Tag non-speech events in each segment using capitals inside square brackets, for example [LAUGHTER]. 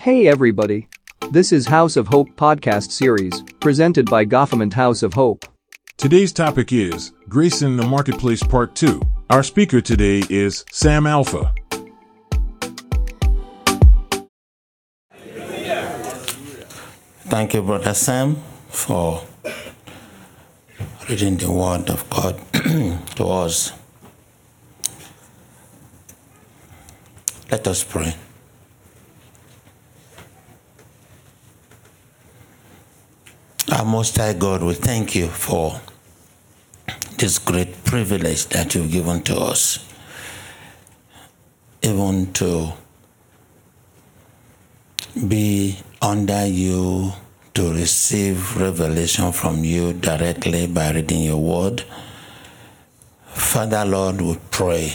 Hey everybody. This is House of Hope podcast series, presented by Gotham and House of Hope. Today's topic is Grace in the Marketplace Part 2. Our speaker today is Sam Alfa. Thank you, Brother Sam, for reading the Word of God [CLEARS THROAT] to us. Let us pray. Our Most High God, we thank you for this great privilege that you've given to us, even to be under you to receive revelation from you directly by reading your word. Father, Lord, we pray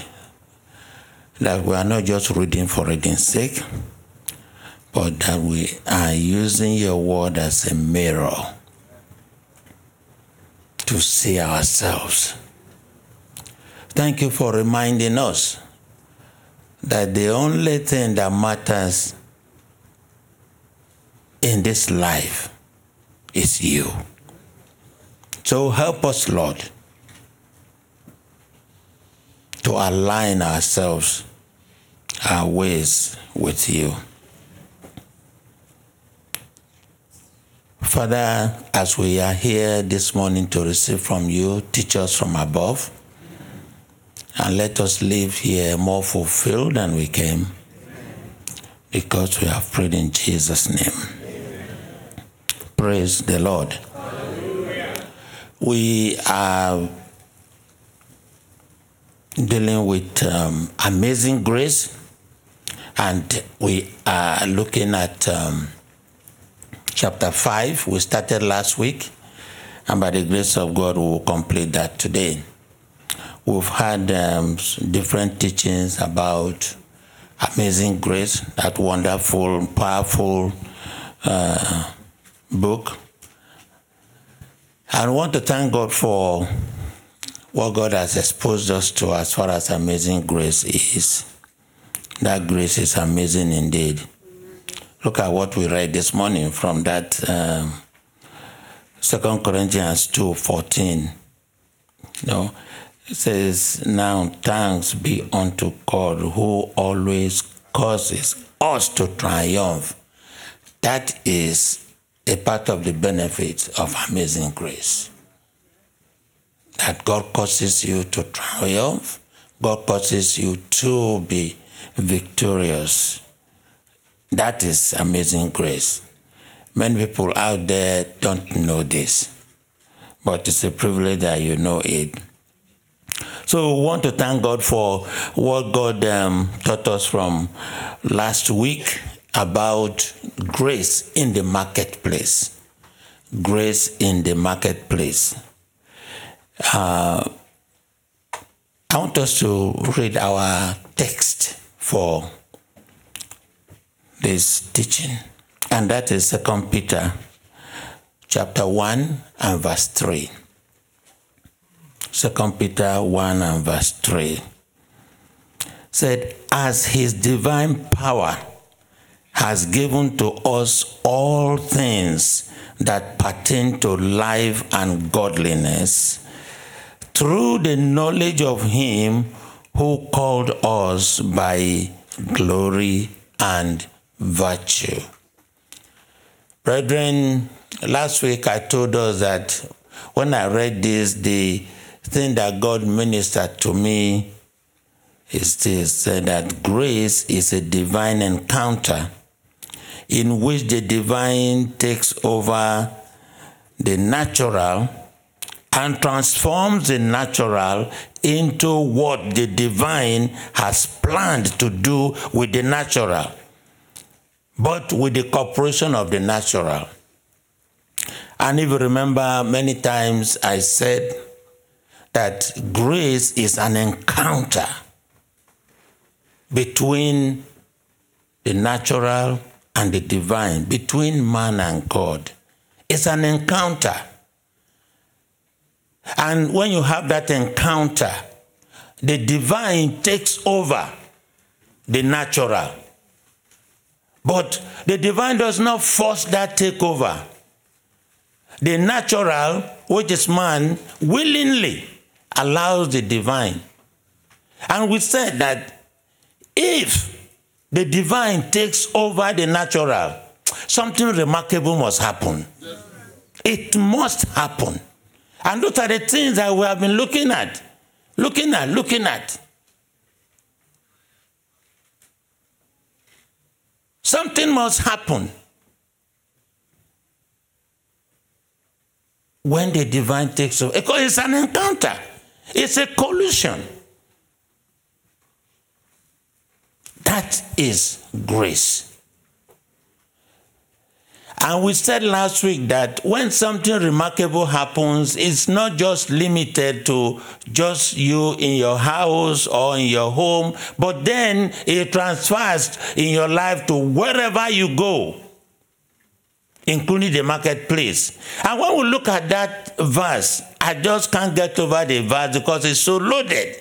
that we are not just reading for reading's sake, but that we are using your word as a mirror to see ourselves. Thank you for reminding us that the only thing that matters in this life is you. So help us, Lord, to align ourselves, our ways with you. Father, as we are here this morning to receive from you, teach us from above, and let us leave here more fulfilled than we came, because we have prayed in Jesus' name. Praise the Lord. We are dealing with um, amazing grace, and we are looking at um, chapter 5. We started last week, and by the grace of God, we will complete that today. We've had um, different teachings about amazing grace, that wonderful, powerful uh, book. I want to thank God for what God has exposed us to as far as amazing grace is. That grace is amazing indeed. Look at what we read this morning from that um, Corinthians 2 14. You know, it says, Now thanks be unto God who always causes us to triumph. That is a part of the benefits of amazing grace. That God causes you to triumph, God causes you to be victorious. That is amazing grace. Many people out there don't know this, but it's a privilege that you know it. So we want to thank God for what God um, taught us from last week about grace in the marketplace. Grace in the marketplace. Uh, I want us to read our text for this teaching, and that is Second Peter chapter 1 and verse 3. Second Peter 1 and verse 3 said, As his divine power has given to us all things that pertain to life and godliness through the knowledge of him who called us by glory and virtue. Brethren, last week I told us that when I read this, the thing that God ministered to me is this that grace is a divine encounter in which the divine takes over the natural and transforms the natural into what the divine has planned to do with the natural, but with the cooperation of the natural. And if you remember, many times I said that grace is an encounter between the natural and the divine, between man and God. It's an encounter. And when you have that encounter, the divine takes over the natural. But the divine does not force that takeover. The natural, which is man, willingly allows the divine. And we said that if the divine takes over the natural, something remarkable must happen. It must happen. And those are the things that we have been looking at, looking at, looking at. Something must happen. When the divine takes over, it's an encounter, it's a collision. That is grace. And we said last week that when something remarkable happens, it's not just limited to just you in your house or in your home, but then it transfers in your life to wherever you go, including the marketplace. And when we look at that verse, I just can't get over the verse because it's so loaded.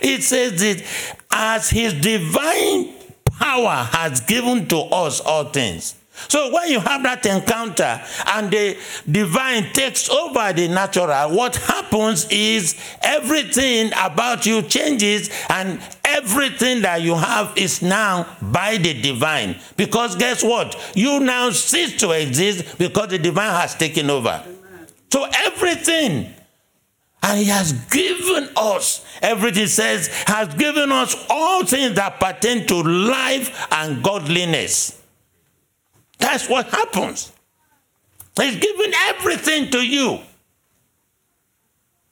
It says that as his divine power has given to us all things. So when you have that encounter and the divine takes over the natural, what happens is everything about you changes and everything that you have is now by the divine. Because guess what? You now cease to exist because the divine has taken over. So everything and he has given us, everything says, has given us all things that pertain to life and godliness. That's what happens. He's given everything to you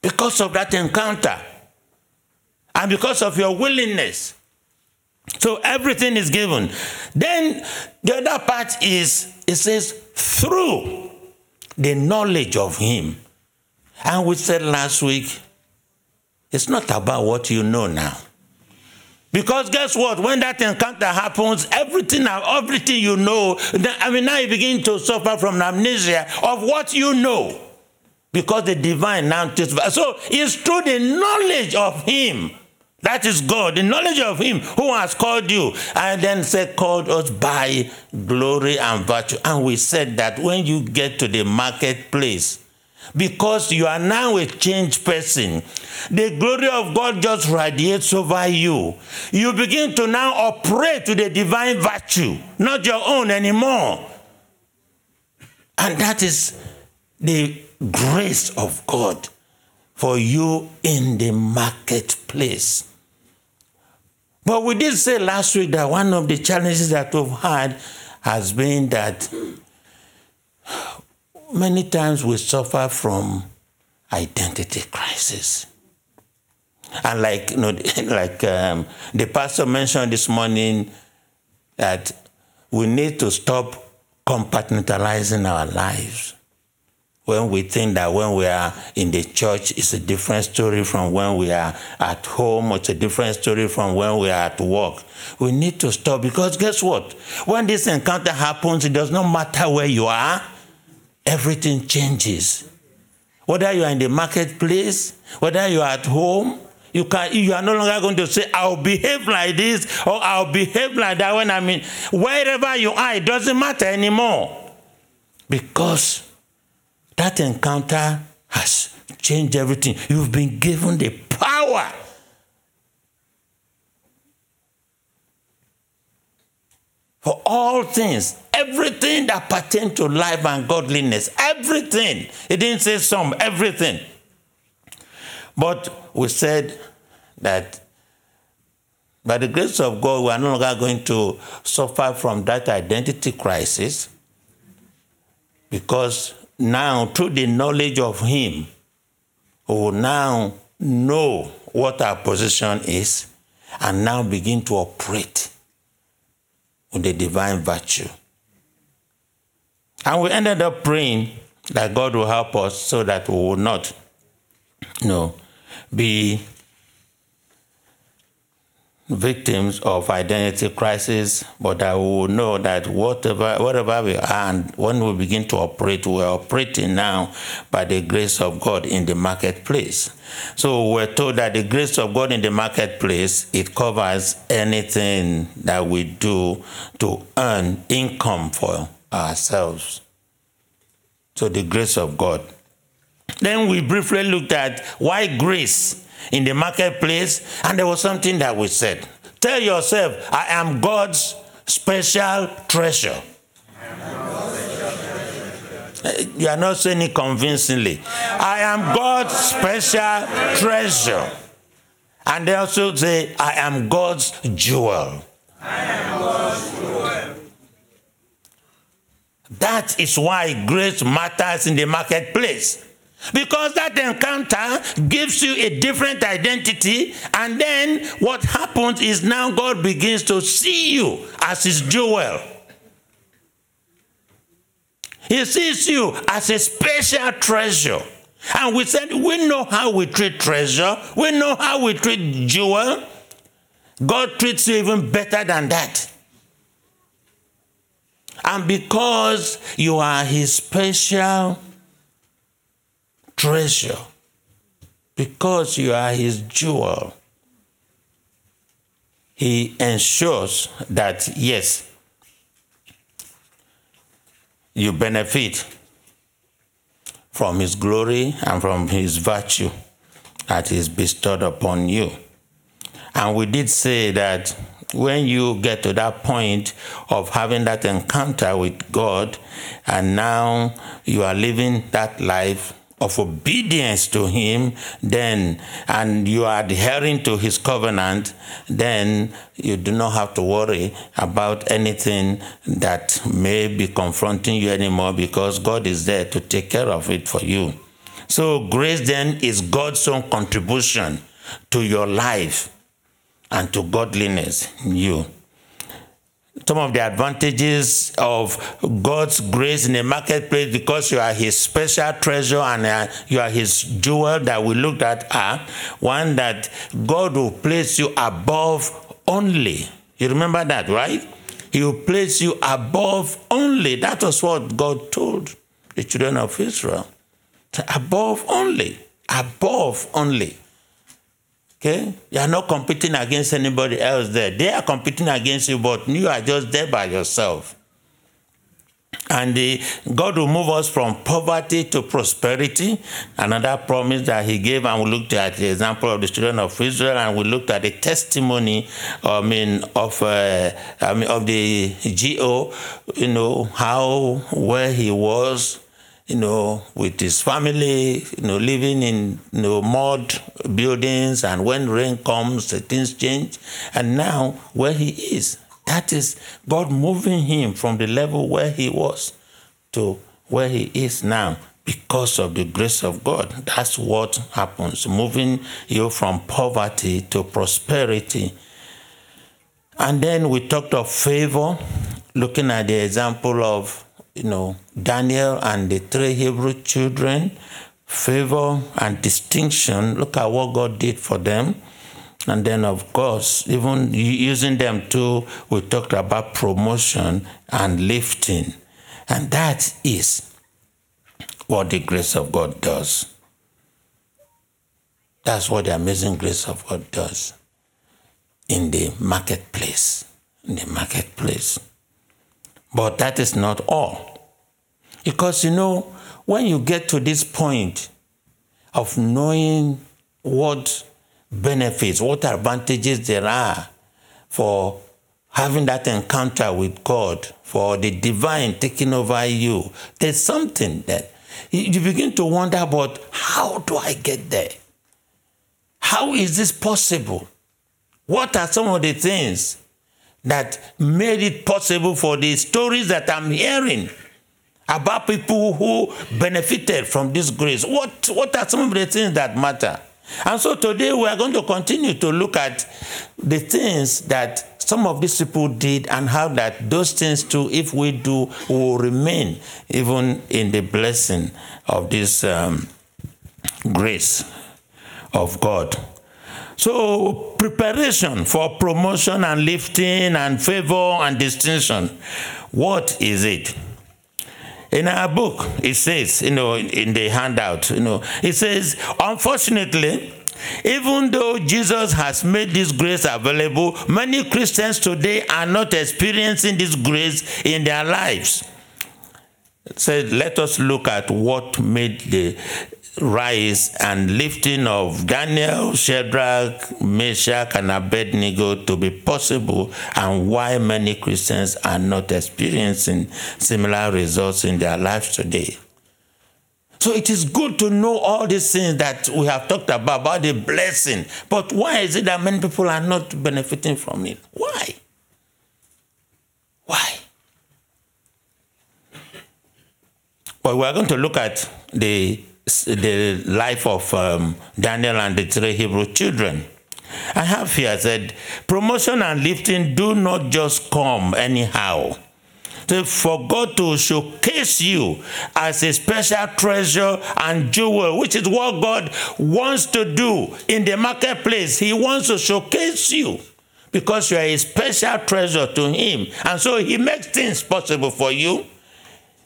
because of that encounter and because of your willingness. So everything is given. Then the other part is it says through the knowledge of him and we said last week, it's not about what you know now. Because guess what? When that encounter happens, everything, everything you know, I mean, now you begin to suffer from amnesia of what you know. Because the divine now takes. So it's through the knowledge of Him. That is God, the knowledge of Him who has called you, and then said, called us by glory and virtue. And we said that when you get to the marketplace, because you are now a changed person. The glory of God just radiates over you. You begin to now operate to the divine virtue, not your own anymore. And that is the grace of God for you in the marketplace. But we did say last week that one of the challenges that we've had has been that many times we suffer from identity crisis. And like you know, [LAUGHS] like um, the pastor mentioned this morning, that we need to stop compartmentalizing our lives. When we think that when we are in the church, it's a different story from when we are at home, it's a different story from when we are at work. We need to stop because guess what? When this encounter happens, it does not matter where you are everything changes. Whether you are in the marketplace, whether you are at home, you can you are no longer going to say, I'll behave like this or I'll behave like that when I'm in wherever you are, it doesn't matter anymore. Because that encounter has changed everything. You've been given the power. For all things everything that pertains to life and godliness. Everything. He didn't say some, everything. But we said that by the grace of God, we are no longer going to suffer from that identity crisis because now, through the knowledge of Him, we will now know what our position is and now begin to operate with the divine virtue. And we ended up praying that God will help us so that we will not, you know, be victims of identity crisis, but I will know that whatever, wherever we are, and when we begin to operate, we are operating now by the grace of God in the marketplace. So we're told that the grace of God in the marketplace it covers anything that we do to earn income for ourselves. So the grace of God. Then we briefly looked at why grace in the marketplace, and there was something that we said. Tell yourself, I am God's special treasure. You are not saying it convincingly. I am God's special treasure. And they also say, I am God's jewel. Am God's jewel. That is why grace matters in the marketplace. Because that encounter gives you a different identity, and then what happens is now God begins to see you as his jewel. He sees you as a special treasure. And we said, we know how we treat treasure, we know how we treat jewel. God treats you even better than that. And because you are his special treasure because you are his jewel. He ensures that, yes, you benefit from his glory and from his virtue that is bestowed upon you. And we did say that when you get to that point of having that encounter with God, and now you are living that life of obedience to him then and you are adhering to his covenant then you do not have to worry about anything that may be confronting you anymore because god is there to take care of it for you. So grace then is god's own contribution to your life and to godliness in you some of the advantages of God's grace in the marketplace because you are His special treasure and uh, you are His jewel that we looked at are one that God will place you above only. You remember that, right? He will place you above only. That was what God told the children of Israel. Above only. Above only. Okay? You are not competing against anybody else there. They are competing against you, but you are just there by yourself. And the, God will move us from poverty to prosperity. Another promise that He gave, and we looked at the example of the children of Israel, and we looked at the testimony, I mean, of uh, I mean, of the GO, you know, how where he was you know, with his family, you know, living in you know, mud buildings, and when rain comes, the things change. And now, where he is, that is God moving him from the level where he was to where he is now because of the grace of God. That's what happens, moving you from poverty to prosperity. And then we talked of favor, looking at the example of you know, Daniel and the three Hebrew children, favor and distinction. Look at what God did for them. And then, of course, even using them too, we talked about promotion and lifting. And that is what the grace of God does. That's what the amazing grace of God does in the marketplace. In the marketplace. But that is not all. Because you know, when you get to this point of knowing what benefits, what advantages there are for having that encounter with God, for the divine taking over you, there's something that you begin to wonder about how do I get there? How is this possible? What are some of the things that made it possible for the stories that I'm hearing about people who benefited from this grace. What, what are some of the things that matter? And so today we are going to continue to look at the things that some of these people did and how that those things too, if we do, will remain even in the blessing of this um, grace of God. So, preparation for promotion and lifting and favor and distinction. What is it? In our book, it says, you know, in the handout, you know, it says, unfortunately, even though Jesus has made this grace available, many Christians today are not experiencing this grace in their lives. So let us look at what made the rise and lifting of Daniel, Shadrach, Meshach, and Abednego to be possible, and why many Christians are not experiencing similar results in their lives today. So it is good to know all these things that we have talked about, about the blessing. But why is it that many people are not benefiting from it? Why? Why? But we are going to look at the the life of um, Daniel and the three Hebrew children. I have here said, promotion and lifting do not just come anyhow. So for God to showcase you as a special treasure and jewel, which is what God wants to do in the marketplace. He wants to showcase you because you are a special treasure to Him. And so He makes things possible for you.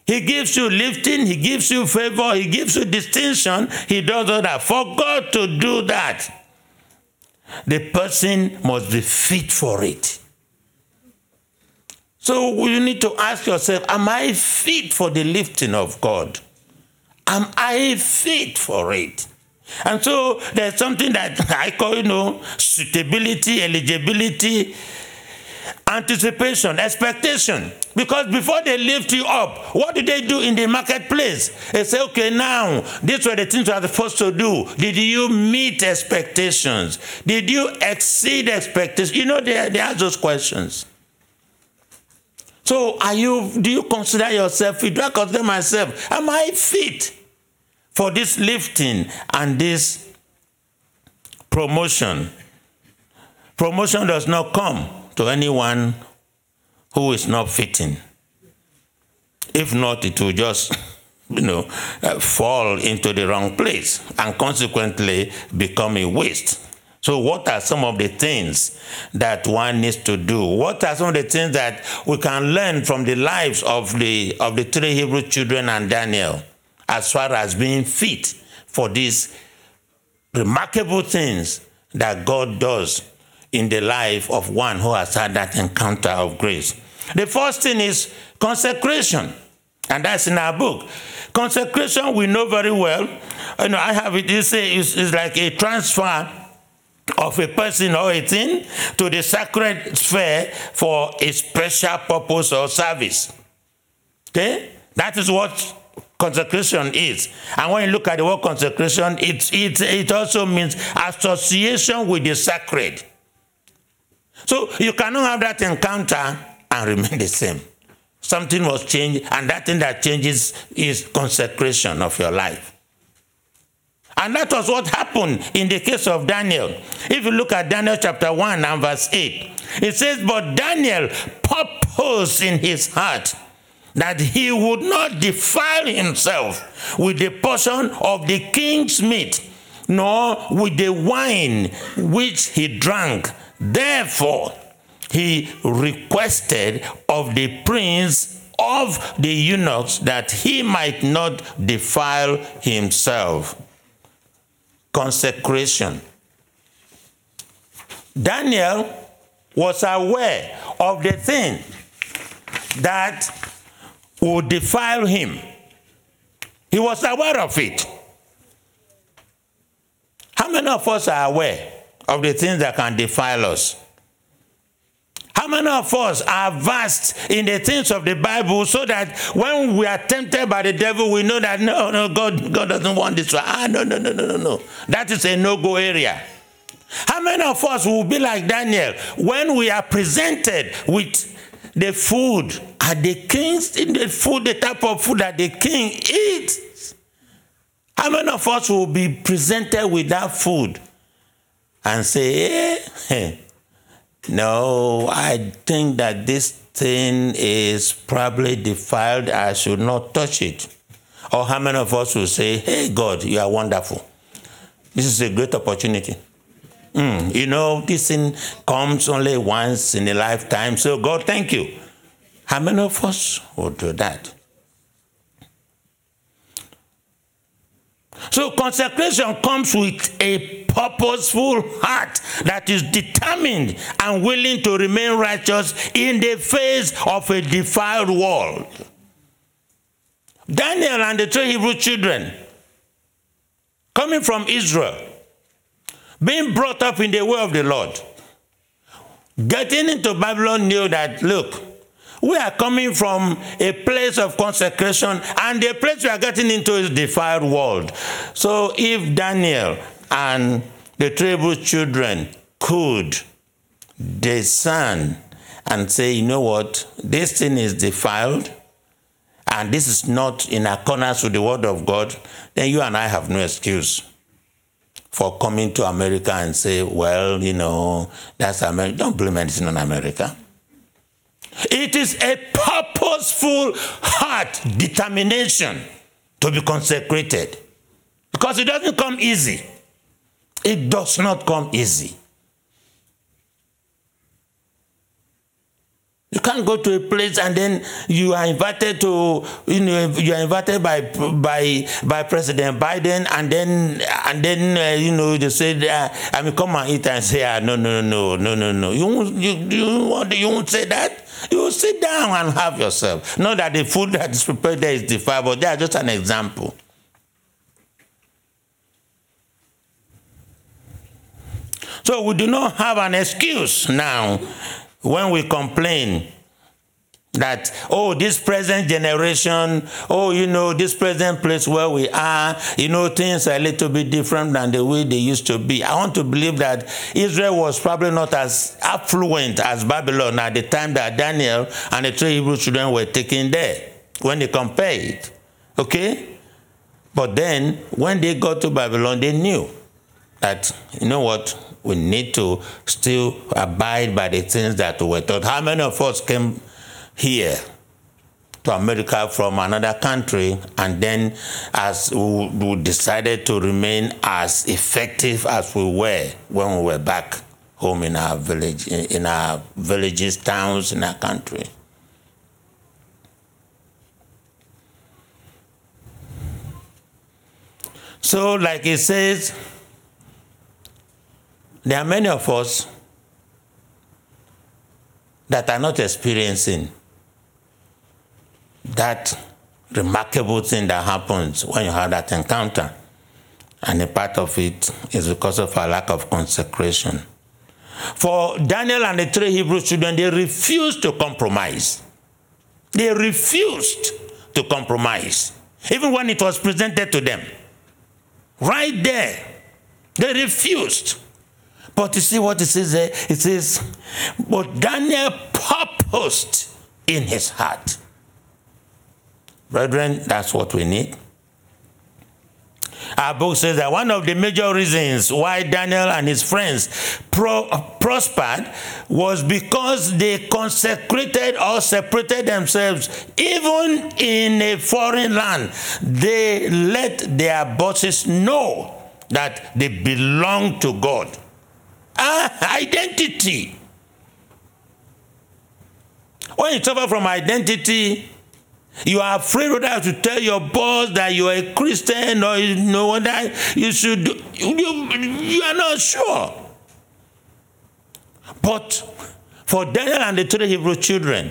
He gives you lifting, He gives you favor, He gives you distinction. He does all that. For God to do that, the person must be fit for it. So you need to ask yourself Am I fit for the lifting of God? Am I fit for it? And so there's something that [LAUGHS] I call, you know, suitability, eligibility, anticipation, expectation. Because before they lift you up, what do they do in the marketplace? They say, okay, now, these were the things you are supposed to do. Did you meet expectations? Did you exceed expectations? You know, they, they ask those questions. So, are you, do you consider yourself fit? Do I consider myself? Am I fit for this lifting and this promotion? Promotion does not come to anyone who is not fitting. If not, it will just, you know, uh, fall into the wrong place and consequently become a waste. So, what are some of the things that one needs to do? What are some of the things that we can learn from the lives of the of the three Hebrew children and Daniel, as far as being fit for these remarkable things that God does in the life of one who has had that encounter of grace. The first thing is consecration, and that's in our book. Consecration we know very well. You know, I have it. You say it's, it's like a transfer of a person or a thing to the sacred sphere for a special purpose or service. Okay, that is what consecration is. And when you look at the word consecration, it, it, it also means association with the sacred. So you cannot have that encounter and remain the same. Something was changed, and that thing that changes is consecration of your life. And that was what happened in the case of Daniel. If you look at Daniel chapter 1 and verse 8, it says, But Daniel purposed in his heart that he would not defile himself with the portion of the king's meat, nor with the wine which he drank Therefore, he requested of the prince of the eunuchs that he might not defile himself. Consecration. Daniel was aware of the thing that would defile him. He was aware of it. How many of us are aware of the things that can defile us. How many of us are vast in the things of the Bible so that when we are tempted by the devil, we know that no, no, God, God doesn't want this one. Ah, no, no, no, no, no, no. That is a no-go area. How many of us will be like Daniel when we are presented with the food at the king's the food, the type of food that the king eats? How many of us will be presented with that food and say, eh, no, I think that this thing is probably defiled. I should not touch it. Or how many of us will say, hey, God, you are wonderful. This is a great opportunity. Mm, you know, this thing comes only once in a lifetime. So, God, thank you. How many of us will do that? So, consecration comes with a purposeful heart that is determined and willing to remain righteous in the face of a defiled world. Daniel and the three Hebrew children, coming from Israel, being brought up in the way of the Lord, getting into Babylon knew that, look, we are coming from a place of consecration, and the place we are getting into is defiled world. So if Daniel and the tribal children could discern and say, you know what, this thing is defiled, and this is not in accordance with the word of God, then you and I have no excuse for coming to America and say, well, you know, that's America. Don't blame anything on America. It is a purposeful heart determination to be consecrated because it doesn't come easy. It does not come easy. You can't go to a place and then you are invited to, you know, you are invited by by by President Biden, and then and then uh, you know they say, uh, I mean, come and eat and say, ah, no, no, no, no, no, no. You won't, you you won't, you won't say that. You will sit down and have yourself. Not that the food that is prepared there is defiled, but they are just an example. So we do not have an excuse now when we complain that oh this present generation oh you know this present place where we are you know things are a little bit different than the way they used to be. I want to believe that israel was probably not as affluent as babylon at the time that daniel and the three hebrew children were taken there when they compared okay? But then when they got to babylon they knew that you know what we need to still abide by the things that were taught. How many of us came here to America from another country and then as we, we decided to remain as effective as we were when we were back home in our village, in our villages, towns, in our country? So, like it says, there are many of us that are not experiencing that remarkable thing that happens when you have that encounter. And a part of it is because of our lack of consecration. For Daniel and the three Hebrew children, they refused to compromise. They refused to compromise, even when it was presented to them. Right there, they refused. But you see what it says there? It says, But Daniel purposed in his heart. Brethren, that's what we need. Our book says that one of the major reasons why Daniel and his friends pro- prospered was because they consecrated or separated themselves, even in a foreign land. They let their bosses know that they belong to God. Ah, identity. When you suffer from identity, you are afraid to tell your boss that you are a Christian or you know whether you should. You, you are not sure. But for Daniel and the three Hebrew children,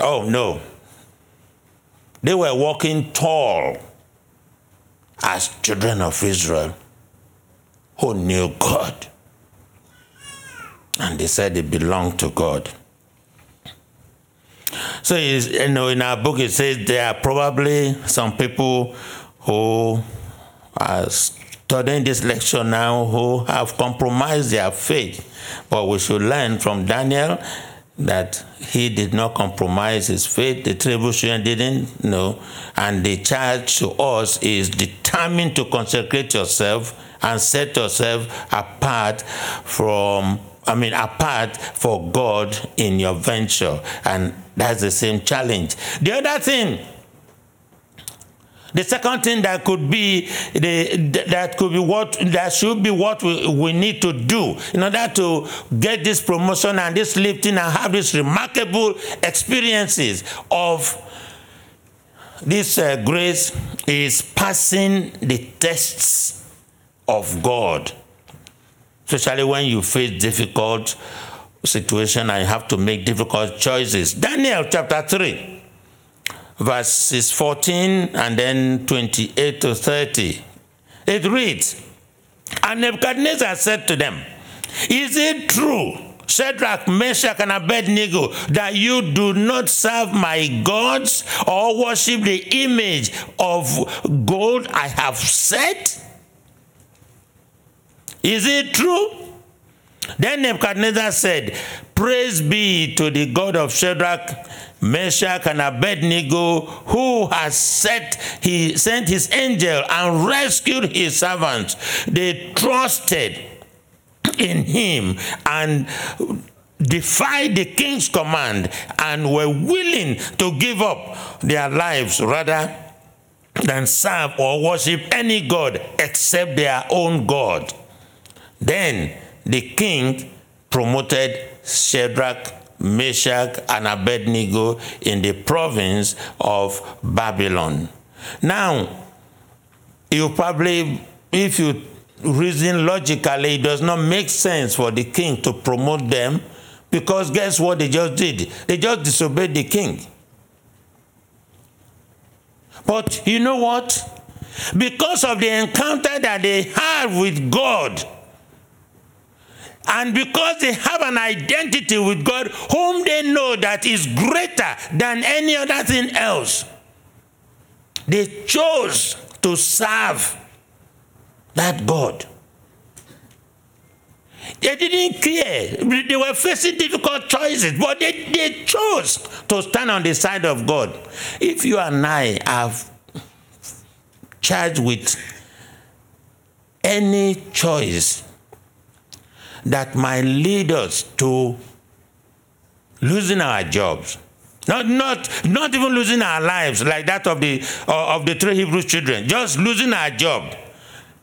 oh no, they were walking tall as children of Israel who knew God. And they said they belonged to God. So, you know, in our book, it says there are probably some people who are studying this lecture now who have compromised their faith. But we should learn from Daniel that he did not compromise his faith. The tribulation didn't know. And the charge to us is determined to consecrate yourself and set yourself apart from I mean, apart for God in your venture. And that's the same challenge. The other thing the second thing that could be the that could be what that should be what we, we need to do in order to get this promotion and this lifting and have these remarkable experiences of this uh, grace is passing the tests of God, especially when you face difficult situation and you have to make difficult choices. Daniel chapter 3, verses 14 and then 28 to 30. It reads, And Nebuchadnezzar said to them, Is it true, Shadrach, Meshach, and Abednego, that you do not serve my gods or worship the image of gold I have set? Is it true? Then Nebuchadnezzar said, Praise be to the God of Shadrach, Meshach, and Abednego, who has set he sent his angel and rescued his servants. They trusted in him and defied the king's command and were willing to give up their lives rather than serve or worship any god except their own God. Then the king promoted Shadrach, Meshach, and Abednego in the province of Babylon. Now, you probably, if you reason logically, it does not make sense for the king to promote them because guess what they just did? They just disobeyed the king. But you know what? Because of the encounter that they had with God, and because they have an identity with God, whom they know that is greater than any other thing else, they chose to serve that God. They didn't care. They were facing difficult choices, but they, they chose to stand on the side of God. If you and I have charged with any choice that might lead us to losing our jobs. Not, not, not even losing our lives like that of the, uh, of the three Hebrew children, just losing our job.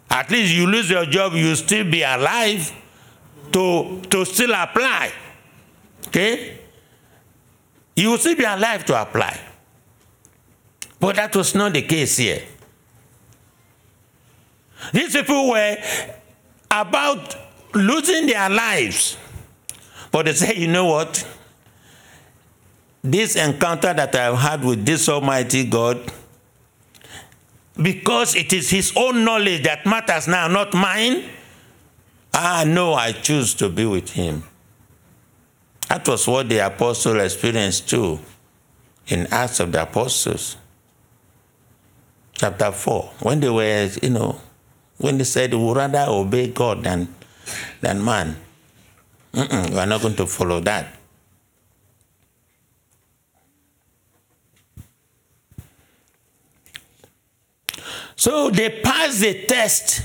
At least you lose your job, you still be alive to, to still apply. Okay? You will still be alive to apply. But that was not the case here. These people were about losing their lives. But they say, you know what? This encounter that I've had with this Almighty God, because it is His own knowledge that matters now, not mine, ah, no, I choose to be with Him. That was what the apostle experienced too in Acts of the Apostles, chapter 4, when they were, you know, when they said, we would rather obey God than than man. Mm-mm, we are not going to follow that. So they passed the test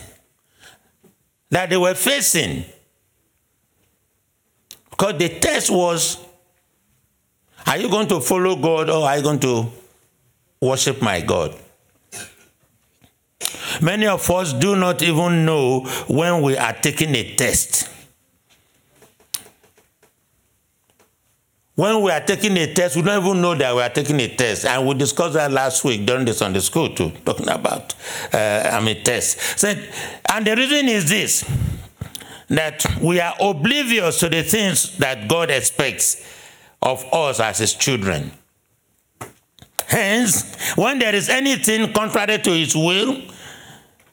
that they were facing. Because the test was are you going to follow God or are you going to worship my God? Many of us do not even know when we are taking a test. When we are taking a test, we don't even know that we are taking a test. And we discussed that last week during the Sunday school too, talking about uh, I mean test. So, and the reason is this that we are oblivious to the things that God expects of us as his children. Hence, when there is anything contrary to his will,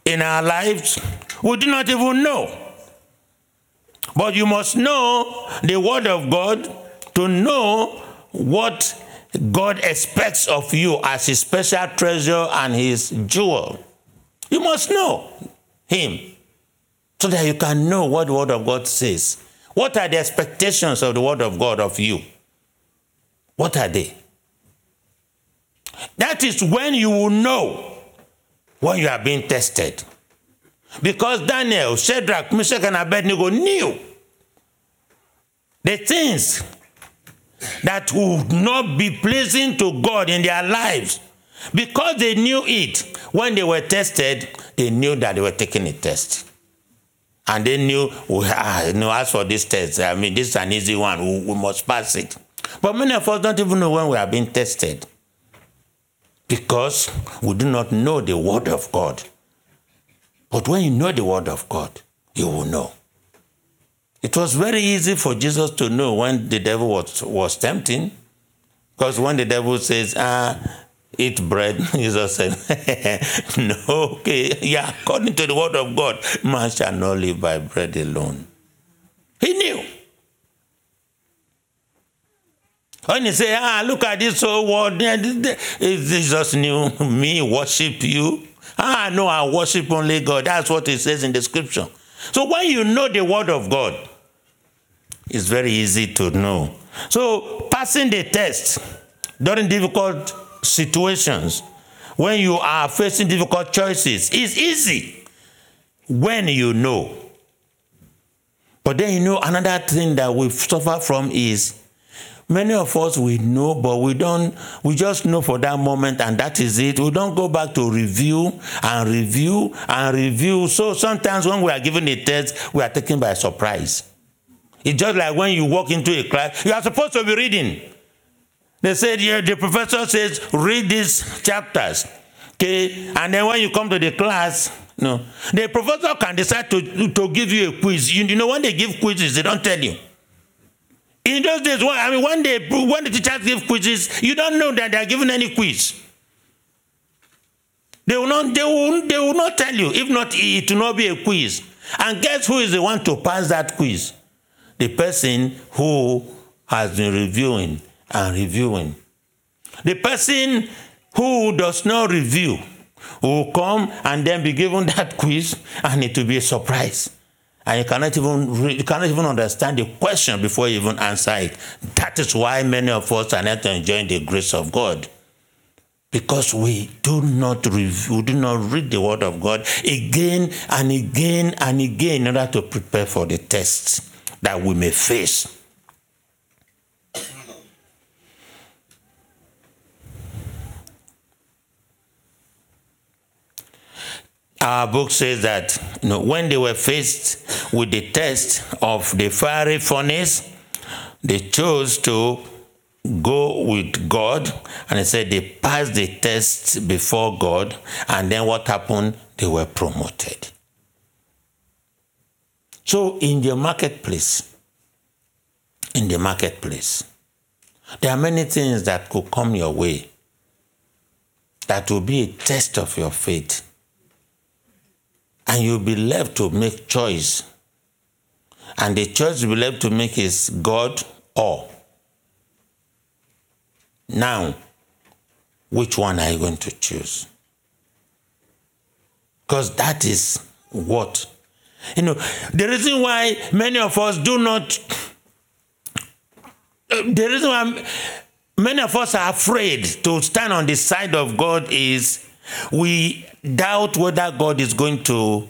in our lives we do not even know. But you must know the Word of God to know what God expects of you as His special treasure and His jewel. You must know Him so that you can know what the Word of God says. What are the expectations of the Word of God of you? What are they? That is when you will know when you are being tested. Because Daniel, Shadrach, Meshach, and Abednego knew the things that would not be pleasing to God in their lives Because they knew it, when they were tested, they knew that they were taking a test. And they knew, well, ah, know, as for this test, I mean, this is an easy one, we, we must pass it. But many of us don't even know when we are being tested because we do not know the Word of God. But when you know the Word of God, you will know. It was very easy for Jesus to know when the devil was, was tempting. Because when the devil says, ah, eat bread, [LAUGHS] Jesus said, [LAUGHS] no, okay, yeah, according to the word of God, man shall not live by bread alone. He knew. When he say, ah, look at this whole world, Jesus knew me worship you. Ah, no, I worship only God. That's what it says in the scripture. So when you know the word of God, it's very easy to know. So passing the test during difficult situations, when you are facing difficult choices, is easy when you know. But then you know another thing that we suffer from is many of us we know but we don't we just know for that moment and that is it. We don't go back to review and review and review. So sometimes when we are given a test we are taken by surprise. It's just like when you walk into a class you are supposed to be reading. They said yeah the professor says read these chapters okay? And then when you come to the class no. The professor can decide to to give you a quiz. You, you know when they give quizzes they don't tell you in those days, I mean, when they when the teachers give quizzes, you don't know that they are giving any quiz. They will not. They will. They will not tell you. If not, it will not be a quiz. And guess who is the one to pass that quiz? The person who has been reviewing and reviewing. The person who does not review will come and then be given [LAUGHS] that quiz, and it will be a surprise and you cannot even you cannot even understand the question before you even answer it. That is why many of us are not enjoying the grace of God. Because we do not review, we do not read the word of God again and again and again in order to prepare for the tests that we may face. Our book says that you know, when they were faced with the test of the fiery furnace, they chose to go with God, and it said they passed the test before God, and then what happened? They were promoted. So, in the marketplace, in the marketplace, there are many things that could come your way that will be a test of your faith and you'll be left to make choice. And the choice you'll be left to make is God or. Now, which one are you going to choose? Because that is what. You know, the reason why many of us do not. The reason why many of us are afraid to stand on the side of God is we doubt whether God is going to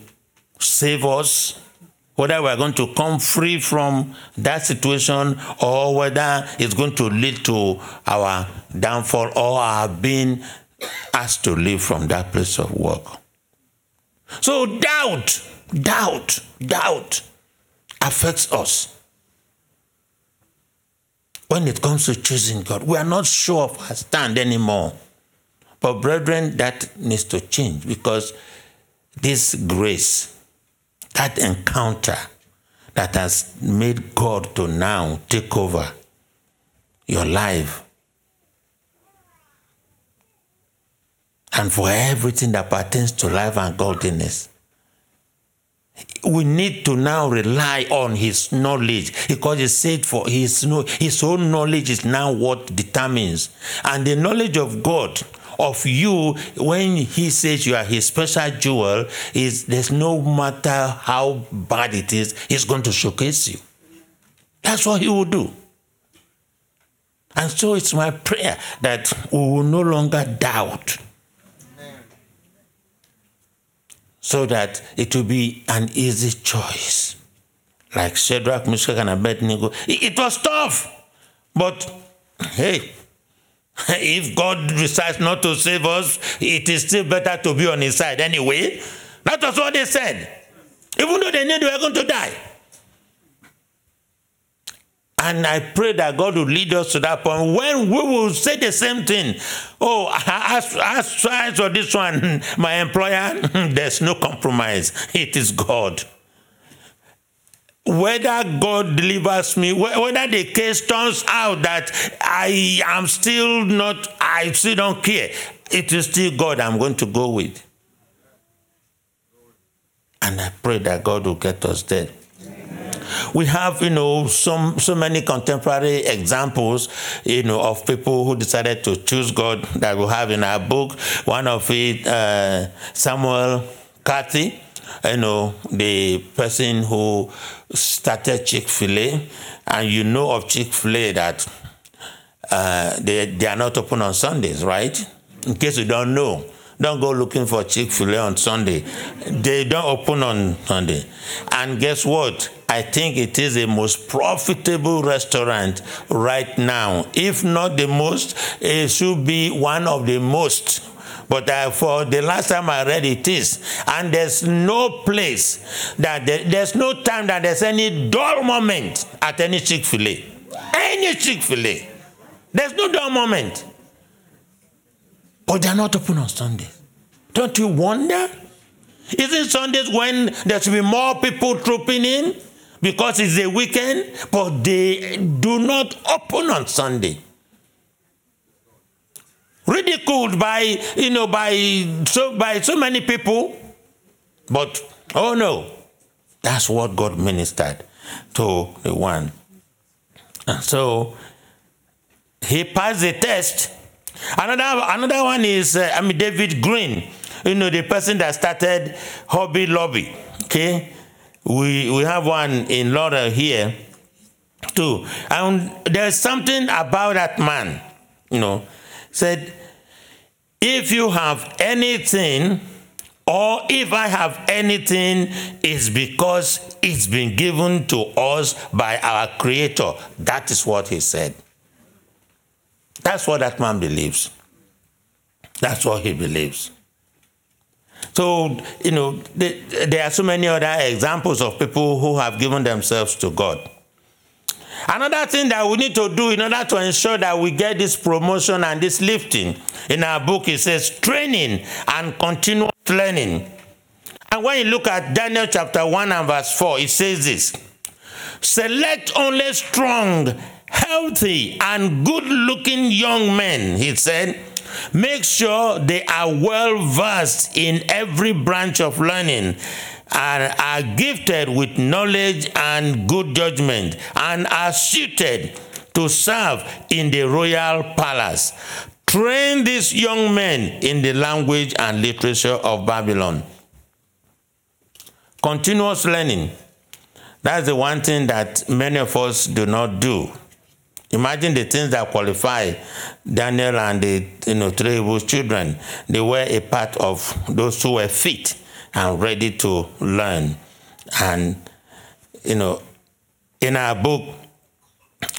save us, whether we are going to come free from that situation, or whether it's going to lead to our downfall or our being asked to leave from that place of work. So, doubt, doubt, doubt affects us. When it comes to choosing God, we are not sure of our stand anymore. But, brethren, that needs to change because this grace, that encounter that has made God to now take over your life and for everything that pertains to life and godliness. We need to now rely on his knowledge because he said for his, his own knowledge is now what determines. And the knowledge of God of you when he says you are his special jewel is there's no matter how bad it is, he's going to showcase you. That's what he will do. And so it's my prayer that we will no longer doubt. So that it will be an easy choice. Like Shadrach, Meshach, and Abednego. It was tough. But hey, [LAUGHS] if God decides not to save us, it is still better to be on his side anyway. That was what they said. Even though they knew they were going to die. And I pray that God will lead us to that point when we will say the same thing. Oh, as, as, as for this one, [LAUGHS] my employer, [LAUGHS] there's no compromise. It is God. Whether God delivers me, whether the case turns out that I am still not, I still don't care, it is still God I'm going to go with. And I pray that God will get us there. We have, you know, some so many contemporary examples, you know, of people who decided to choose God that we have in our book. One of it, uh, Samuel Cathy, you know, the person who started Chick Fil A, and you know of Chick Fil A that uh, they they are not open on Sundays, right? In case you don't know. Don't go looking for Chick fil A on Sunday. They don't open on Sunday. And guess what? I think it is the most profitable restaurant right now. If not the most, it should be one of the most. But uh, for the last time I read it is, and there's no place that there, there's no time that there's any dull moment at any Chick fil A. Any Chick fil A. There's no dull moment. But they're not open on Sundays. Don't you wonder? Isn't Sundays when there should be more people trooping in because it's a weekend, but they do not open on Sunday? Ridiculed by you know by so by so many people, but oh no, that's what God ministered to the one. And so he passed the test Another another one is uh, I mean David Green, you know the person that started Hobby Lobby. Okay, we we have one in Laurel here too, and there's something about that man. You know, said if you have anything. Or if I have anything, it's because it's been given to us by our Creator. That is what he said. That's what that man believes. That's what he believes. So, you know, there are so many other examples of people who have given themselves to God. Another thing that we need to do in order to ensure that we get this promotion and this lifting, in our book it says training and continuous learning. And when you look at Daniel chapter 1 and verse 4, it says this Select only strong healthy and good looking young men, he said, make sure they are well versed in every branch of learning and are gifted with knowledge and good judgment and are suited to serve in the royal palace. Train these young men in the language and literature of Babylon. Continuous learning. That's the one thing that many of us do not do. Imagine the things that qualify Daniel and the you know three Hebrew children. They were a part of those who were fit and ready to learn. And you know, in our book,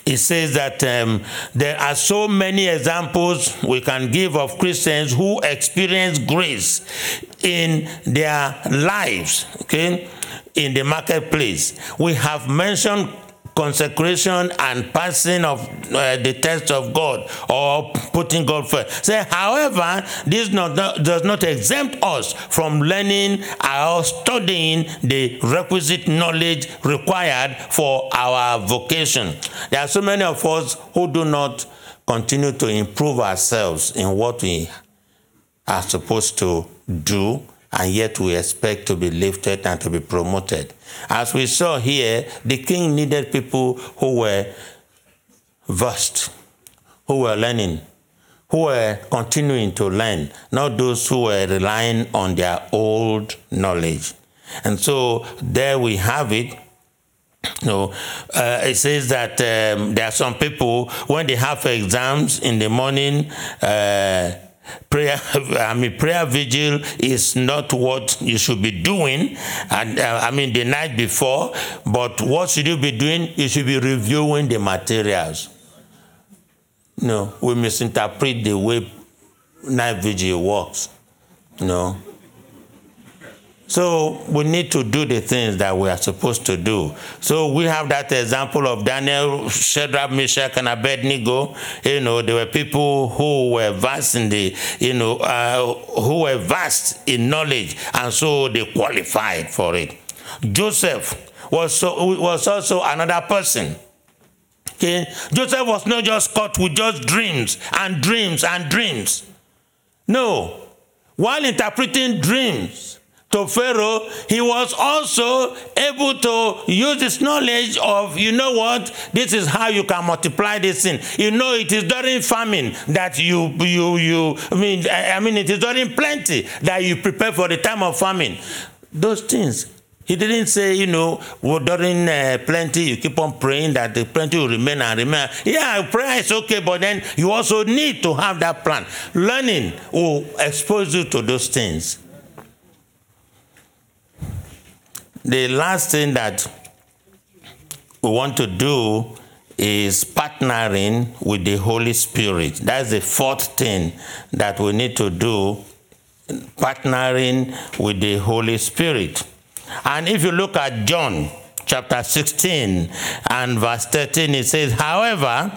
it says that um, there are so many examples we can give of Christians who experience grace in their lives, okay, in the marketplace. We have mentioned consecration and passing of uh, the test of God or putting God first. Say, however, this not, does not exempt us from learning or studying the requisite knowledge required for our vocation. There are so many of us who do not continue to improve ourselves in what we are supposed to do and yet we expect to be lifted and to be promoted. As we saw here, the king needed people who were versed, who were learning, who were continuing to learn, not those who were relying on their old knowledge. And so there we have it. You know, uh, it says that um, there are some people when they have exams in the morning. Uh, prayer i mean prayer vigil is not what you should be doing and uh, i mean the night before but what should you be doing you should be reviewing the materials no we misinterpret the way night vigil works. Know. So we need to do the things that we are supposed to do. So we have that example of Daniel, Shadrach, Meshach, and Abednego. You know, there were people who were vast in the, you know, uh, who were vast in knowledge, and so they qualified for it. Joseph was so was also another person. Okay, Joseph was not just caught with just dreams and dreams and dreams. No, while interpreting dreams to Pharaoh, he was also able to use his knowledge of, you know what, this is how you can multiply this thing. You know, it is during famine that you, you, you, I mean, I mean, it is during plenty that you prepare for the time of famine. Those things. He didn't say, you know, well, during uh, plenty, you keep on praying that the plenty will remain and remain. Yeah, prayer is okay, but then you also need to have that plan. Learning will expose you to those things. The last thing that we want to do is partnering with the Holy Spirit. That's the fourth thing that we need to do partnering with the Holy Spirit. And if you look at John chapter 16 and verse 13, it says, However,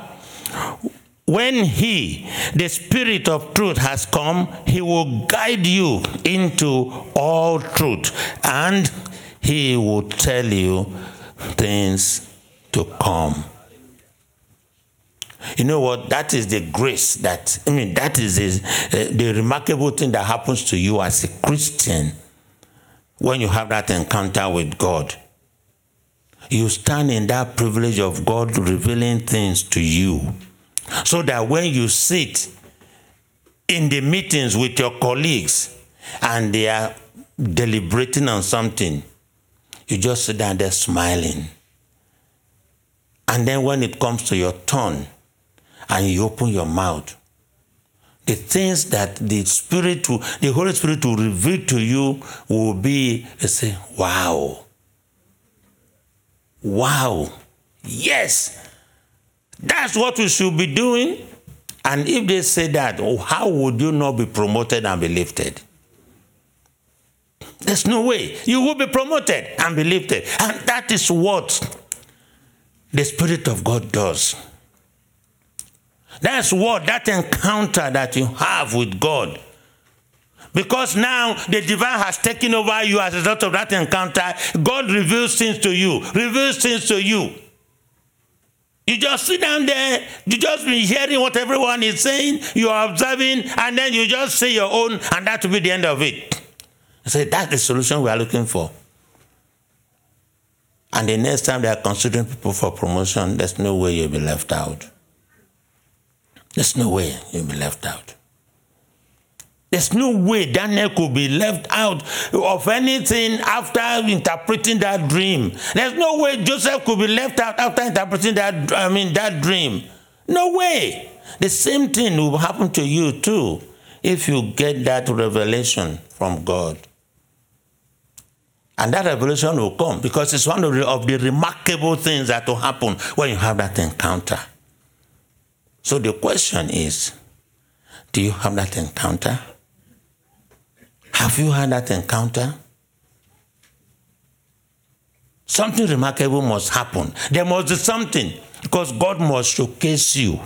when he, the Spirit of truth, has come, he will guide you into all truth, and he will tell you things to come. You know what? That is the grace that, I mean, that is the, uh, the remarkable thing that happens to you as a Christian when you have that encounter with God. You stand in that privilege of God revealing things to you. So that when you sit in the meetings with your colleagues and they are deliberating on something, you just sit down there smiling. And then when it comes to your turn and you open your mouth, the things that the Spirit, will, the Holy Spirit will reveal to you will be, you say, wow. Wow. Yes. That's what we should be doing. And if they say that, oh, how would you not be promoted and be lifted? There's no way. You will be promoted and be lifted. And that is what the Spirit of God does. That's what, that encounter that you have with God. Because now the divine has taken over you as a result of that encounter. God reveals things to you, reveals things to you. You just sit down there, you just be hearing what everyone is saying, you are observing, and then you just say your own, and that will be the end of it. I say, that's the solution we are looking for. And the next time they are considering people for promotion, there's no way you'll be left out. There's no way you'll be left out. There's no way Daniel could be left out of anything after interpreting that dream. There's no way Joseph could be left out after interpreting that I mean that dream. No way. The same thing will happen to you too if you get that revelation from God. And that revelation will come because it's one of the, of the remarkable things that will happen when you have that encounter. So the question is do you have that encounter? Have you had that encounter? Something remarkable must happen. There must be something because God must showcase you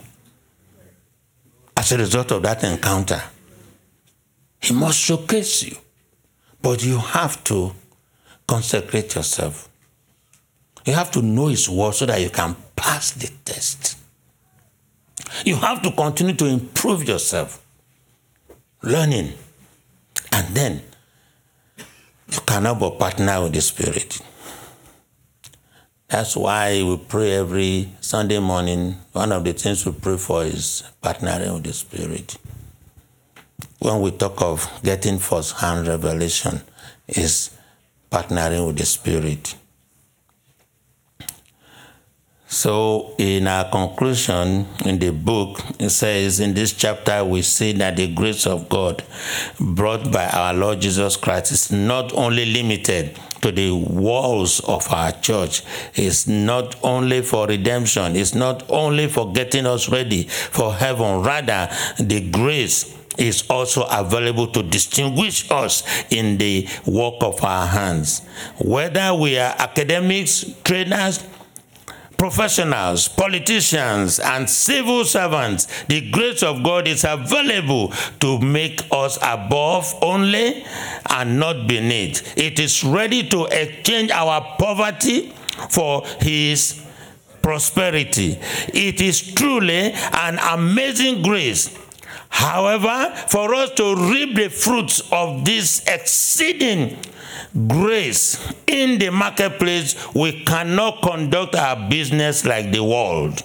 as a result of that encounter. He must showcase you. But you have to consecrate yourself. You have to know His word so that you can pass the test. You have to continue to improve yourself, learning, and then you cannot but partner with the Spirit. That's why we pray every Sunday morning. One of the things we pray for is partnering with the Spirit. When we talk of getting first hand revelation, is partnering with the Spirit. So, in our conclusion in the book, it says in this chapter, we see that the grace of God brought by our Lord Jesus Christ is not only limited to the walls of our church, it's not only for redemption, it's not only for getting us ready for heaven, rather, the grace is also available to distinguish us in the work of our hands. Whether we are academics, trainers, professionals, politicians, and civil servants, the grace of God is available to make us above only and not beneath. It is ready to exchange our poverty for His prosperity. It is truly an amazing grace. However, for us to reap the fruits of this exceeding grace in the marketplace, we cannot conduct our business like the world.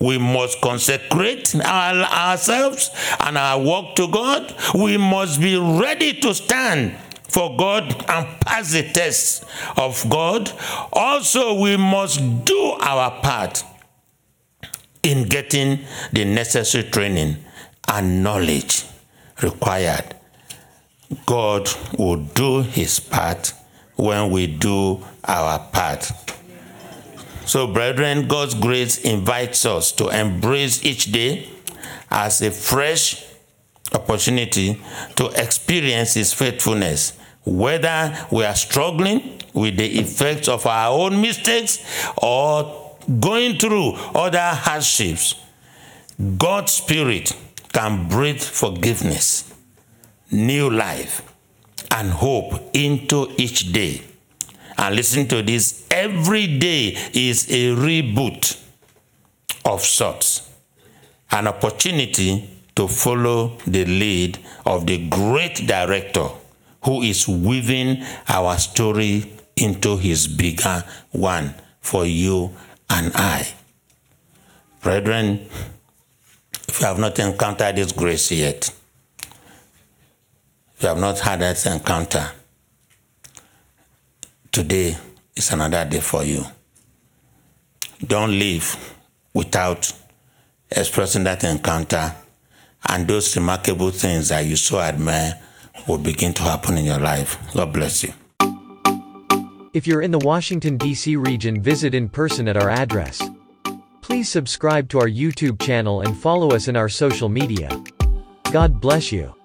We must consecrate our, ourselves and our work to God. We must be ready to stand for God and pass the test of God. Also, we must do our part in getting the necessary training and knowledge required God will do his part when we do our part. So, brethren, God's grace invites us to embrace each day as a fresh opportunity to experience his faithfulness, whether we are struggling with the effects of our own mistakes or going through other hardships. God's Spirit can breathe forgiveness new life and hope into each day. And listen to this every day is a reboot of sorts, an opportunity to follow the lead of the great director who is weaving our story into his bigger one for you and I. Brethren, if you have not encountered this grace yet, you have not had that encounter, today is another day for you. Don't live without expressing that encounter, and those remarkable things that you so admire will begin to happen in your life. God bless you. If you're in the Washington, D.C. region, visit in person at our address. Please subscribe to our YouTube channel and follow us in our social media. God bless you.